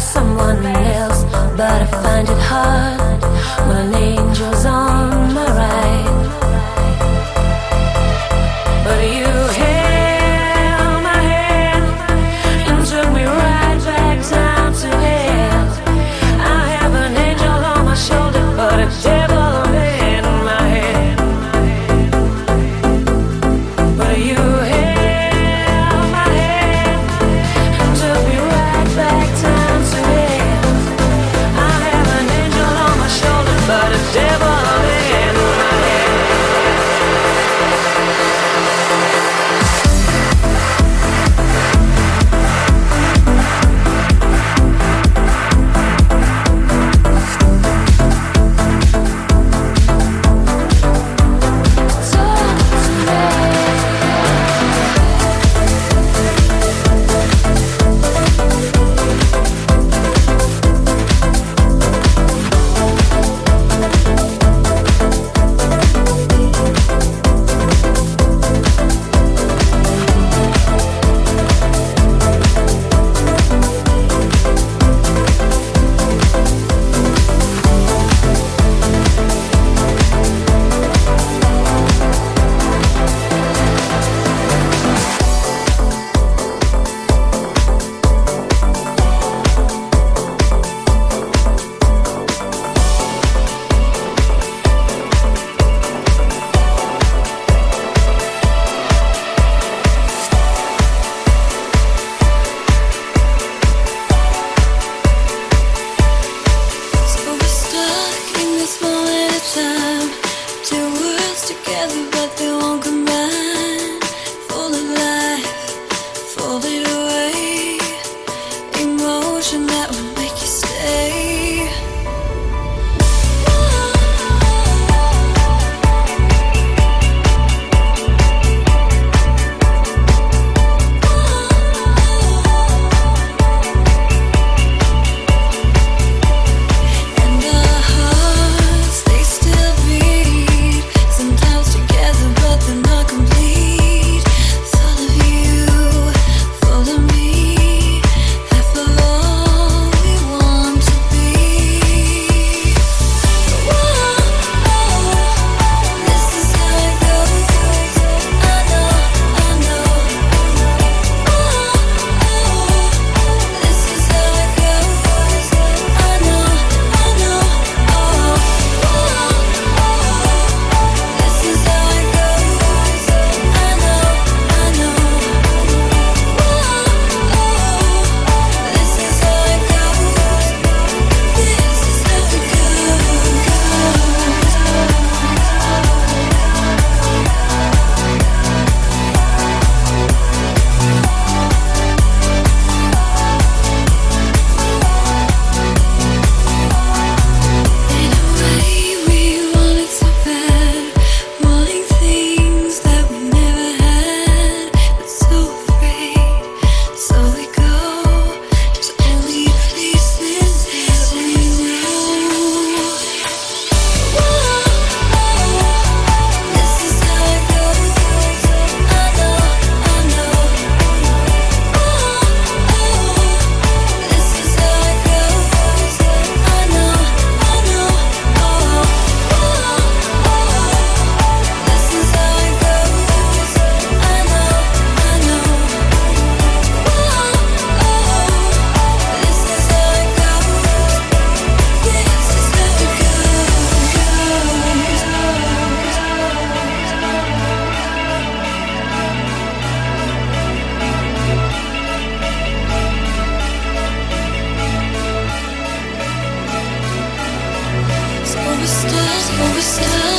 someone else, but I find it we stood, where.